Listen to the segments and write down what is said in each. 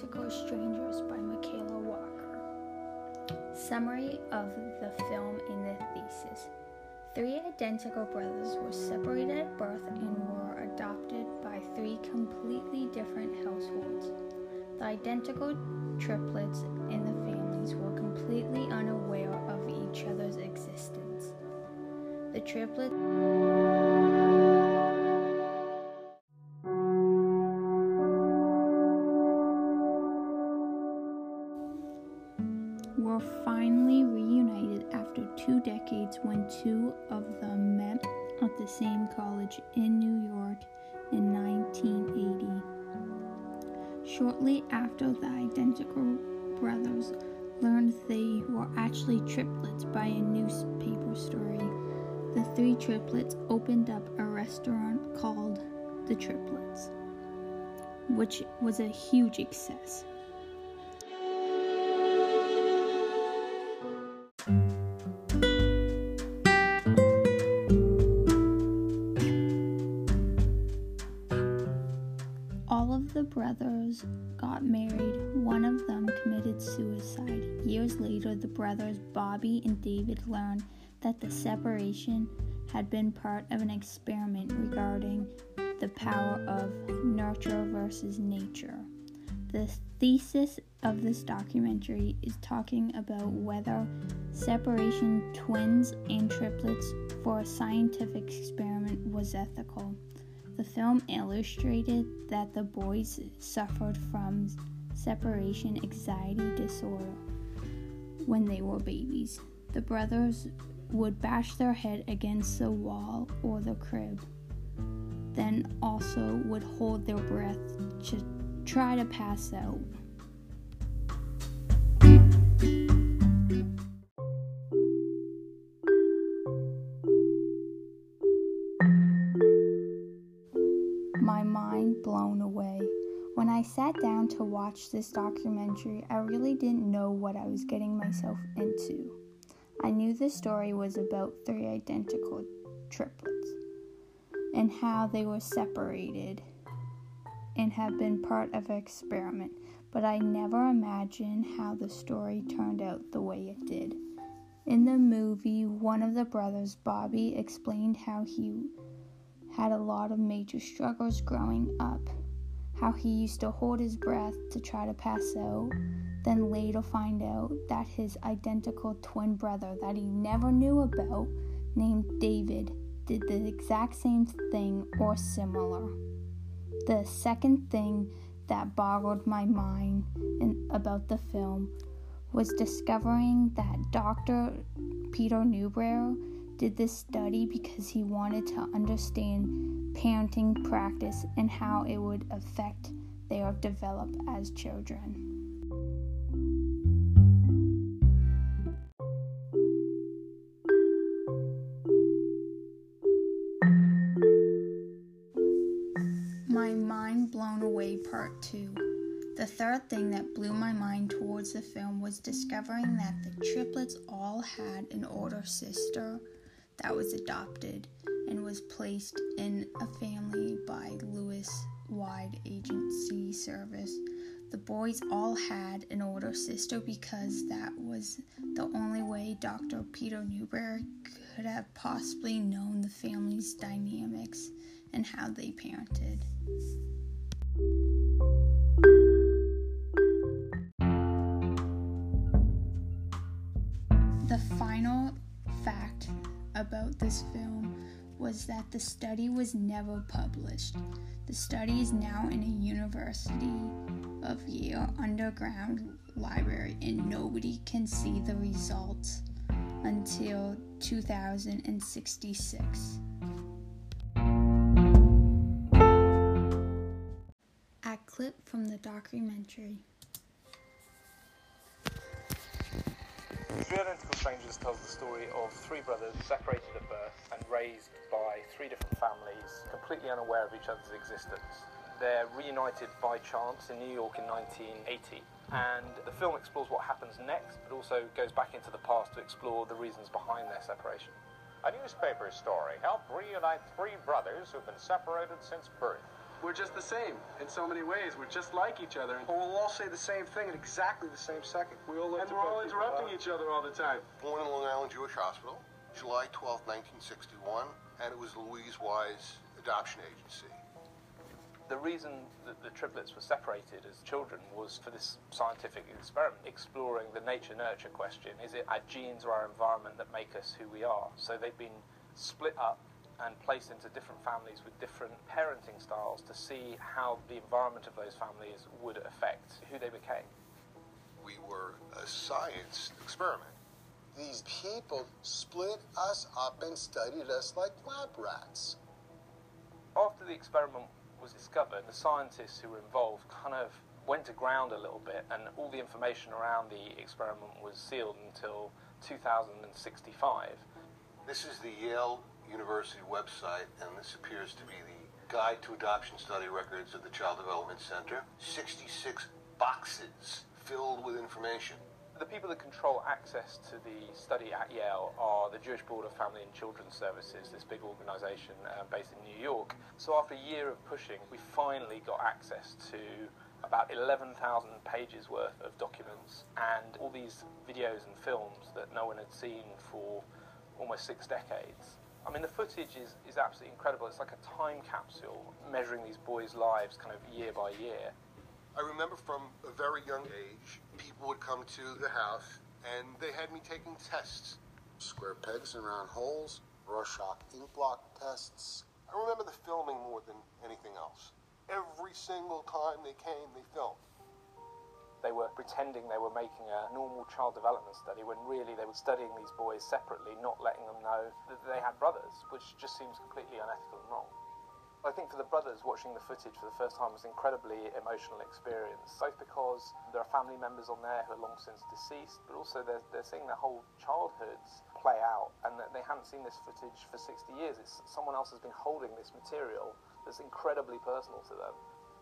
Identical Strangers by Michaela Walker. Summary of the film in the thesis. Three identical brothers were separated at birth and were adopted by three completely different households. The identical triplets in the families were completely unaware of each other's existence. The triplets were finally reunited after two decades when two of them met at the same college in New York in 1980. Shortly after the identical brothers learned they were actually triplets by a newspaper story, the three triplets opened up a restaurant called The Triplets, which was a huge success. Brothers got married. One of them committed suicide. Years later, the brothers Bobby and David learned that the separation had been part of an experiment regarding the power of nurture versus nature. The thesis of this documentary is talking about whether separation twins and triplets for a scientific experiment was ethical. The film illustrated that the boys suffered from separation anxiety disorder when they were babies. The brothers would bash their head against the wall or the crib, then also would hold their breath to try to pass out. My mind blown away. When I sat down to watch this documentary, I really didn't know what I was getting myself into. I knew the story was about three identical triplets and how they were separated and have been part of an experiment, but I never imagined how the story turned out the way it did. In the movie, one of the brothers, Bobby, explained how he had a lot of major struggles growing up, how he used to hold his breath to try to pass out, then later find out that his identical twin brother that he never knew about, named David, did the exact same thing or similar. The second thing that boggled my mind in, about the film was discovering that Dr. Peter Neubauer did this study because he wanted to understand parenting practice and how it would affect their develop as children. My mind blown away part 2. The third thing that blew my mind towards the film was discovering that the triplets all had an older sister that was adopted and was placed in a family by Louise Wise Agency Service. The boys all had an older sister because that was the only way Dr. Peter Neubauer could have possibly known the family's dynamics and how they parented. About this film was that the study was never published. The study is now in a University of Yale underground library, and nobody can see the results until 2066. A clip from the documentary. Three Identical Strangers tells the story of three brothers separated at birth and raised by three different families, completely unaware of each other's existence. They're reunited by chance in New York in 1980, and the film explores what happens next, but also goes back into the past to explore the reasons behind their separation. A newspaper story helped reunite three brothers who've been separated since birth. We're just the same in so many ways. We're just like each other. But we'll all say the same thing at exactly the same second. We all and we're all interrupting each other all the time. Born in Long Island Jewish Hospital, July 12, 1961, and it was Louise Wise Adoption Agency. The reason that the triplets were separated as children was for this scientific experiment, exploring the nature nurture question. Is it our genes or our environment that make us who we are? So they've been split up and placed into different families with different parenting styles to see how the environment of those families would affect who they became. We were a science experiment. These people split us up and studied us like lab rats. After the experiment was discovered, the scientists who were involved kind of went to ground a little bit, and all the information around the experiment was sealed until 2065. This is the Yale University website, and this appears to be the Guide to Adoption Study Records of the Child Development Center. 66 boxes filled with information. The people that control access to the study at Yale are the Jewish Board of Family and Children's Services, this big organisation uh, based in New York. So after a year of pushing, we finally got access to about 11,000 pages worth of documents and all these videos and films that no one had seen for almost six decades. I mean, the footage is, is absolutely incredible. It's like a time capsule measuring these boys' lives kind of year by year. I remember from a very young age, people would come to the house and they had me taking tests. Square pegs and round holes, Rorschach inkblot tests. I remember the filming more than anything else. Every single time they came, they filmed. They were pretending they were making a normal child development study when really they were studying these boys separately, not letting them know that they had brothers, which just seems completely unethical and wrong. I think for the brothers, watching the footage for the first time was an incredibly emotional experience, both because there are family members on there who are long since deceased, but also they're, they're seeing their whole childhoods play out and that they hadn't seen this footage for 60 years. It's someone else has been holding this material that's incredibly personal to them.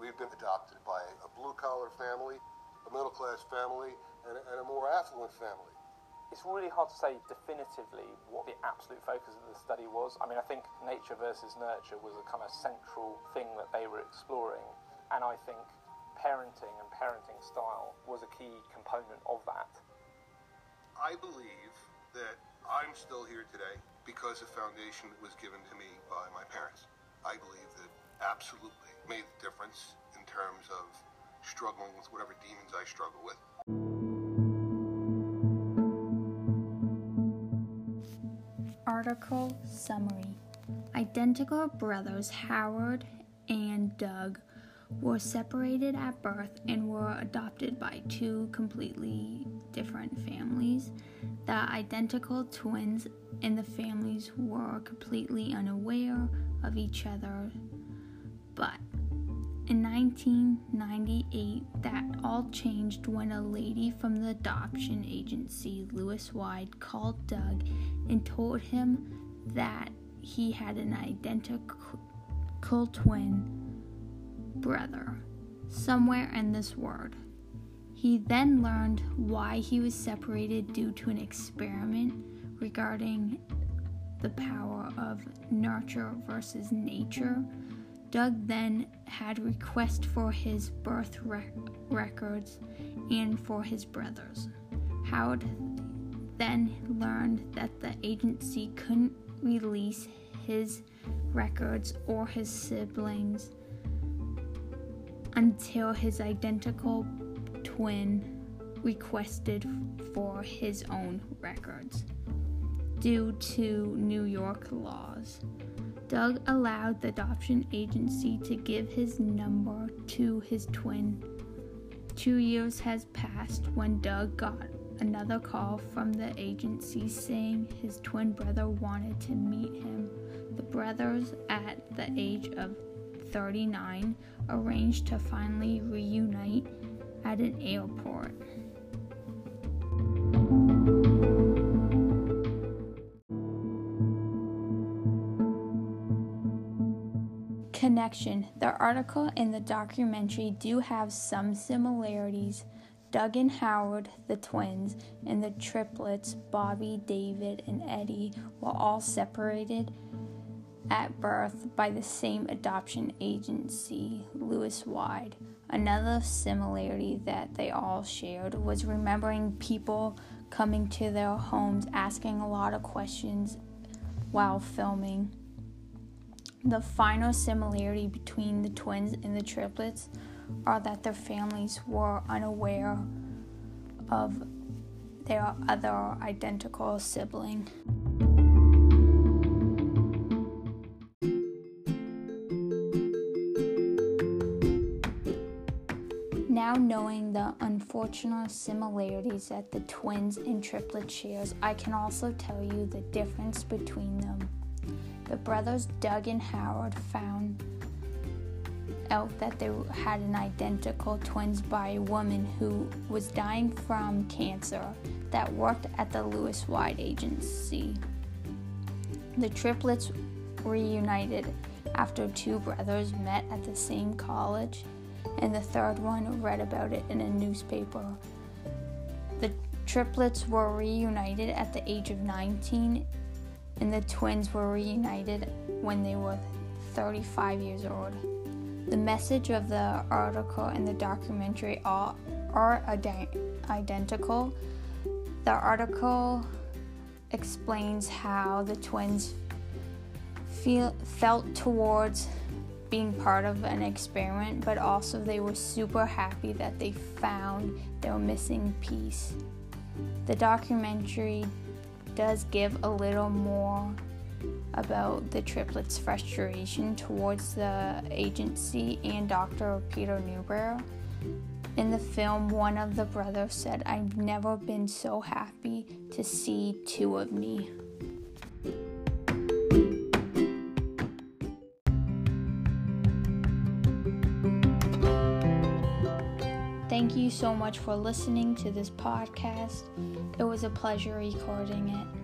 We've been adopted by a blue collar family a middle class family, and a, and a more affluent family. It's really hard to say definitively what the absolute focus of the study was. I mean, I think nature versus nurture was a kind of central thing that they were exploring, and I think parenting and parenting style was a key component of that. I believe that I'm still here today because of foundation that was given to me by my parents. I believe that absolutely made the difference in terms of struggling with whatever demons I struggle with. Article Summary Identical brothers Howard and Doug were separated at birth and were adopted by two completely different families. The identical twins and the families were completely unaware of each other, but in 1998, that all changed when a lady from the adoption agency, Louise Wise, called Doug and told him that he had an identical twin brother somewhere in this world. He then learned why he was separated due to an experiment regarding the power of nurture versus nature Doug then had requests for his birth records and for his brothers. Howard then learned that the agency couldn't release his records or his siblings until his identical twin requested for his own records due to New York laws. Doug allowed the adoption agency to give his number to his twin. Two years has passed when Doug got another call from the agency saying his twin brother wanted to meet him. The brothers, at the age of 39, arranged to finally reunite at an airport. The article and the documentary do have some similarities. Doug and Howard, the twins, and the triplets, Bobby, David, and Eddie, were all separated at birth by the same adoption agency, Louise Wise. Another similarity that they all shared was remembering people coming to their homes asking a lot of questions while filming. The final similarity between the twins and the triplets are that their families were unaware of their other identical sibling. Now knowing the unfortunate similarities that the twins and triplets shares, I can also tell you the difference between them. The brothers Doug and Howard found out that they had an identical twins by a woman who was dying from cancer that worked at the Louise Wise agency. The triplets reunited after two brothers met at the same college, and the third one read about it in a newspaper. The triplets were reunited at the age of 19, and the twins were reunited when they were 35 years old. The message of the article and the documentary all are identical. The article explains how the twins feel felt towards being part of an experiment, but also they were super happy that they found their missing piece. The documentary does give a little more about the triplets' frustration towards the agency and Dr. Peter Neubauer. In the film, one of the brothers said, I've never been so happy to see two of me. Thank you so much for listening to this podcast. It was a pleasure recording it.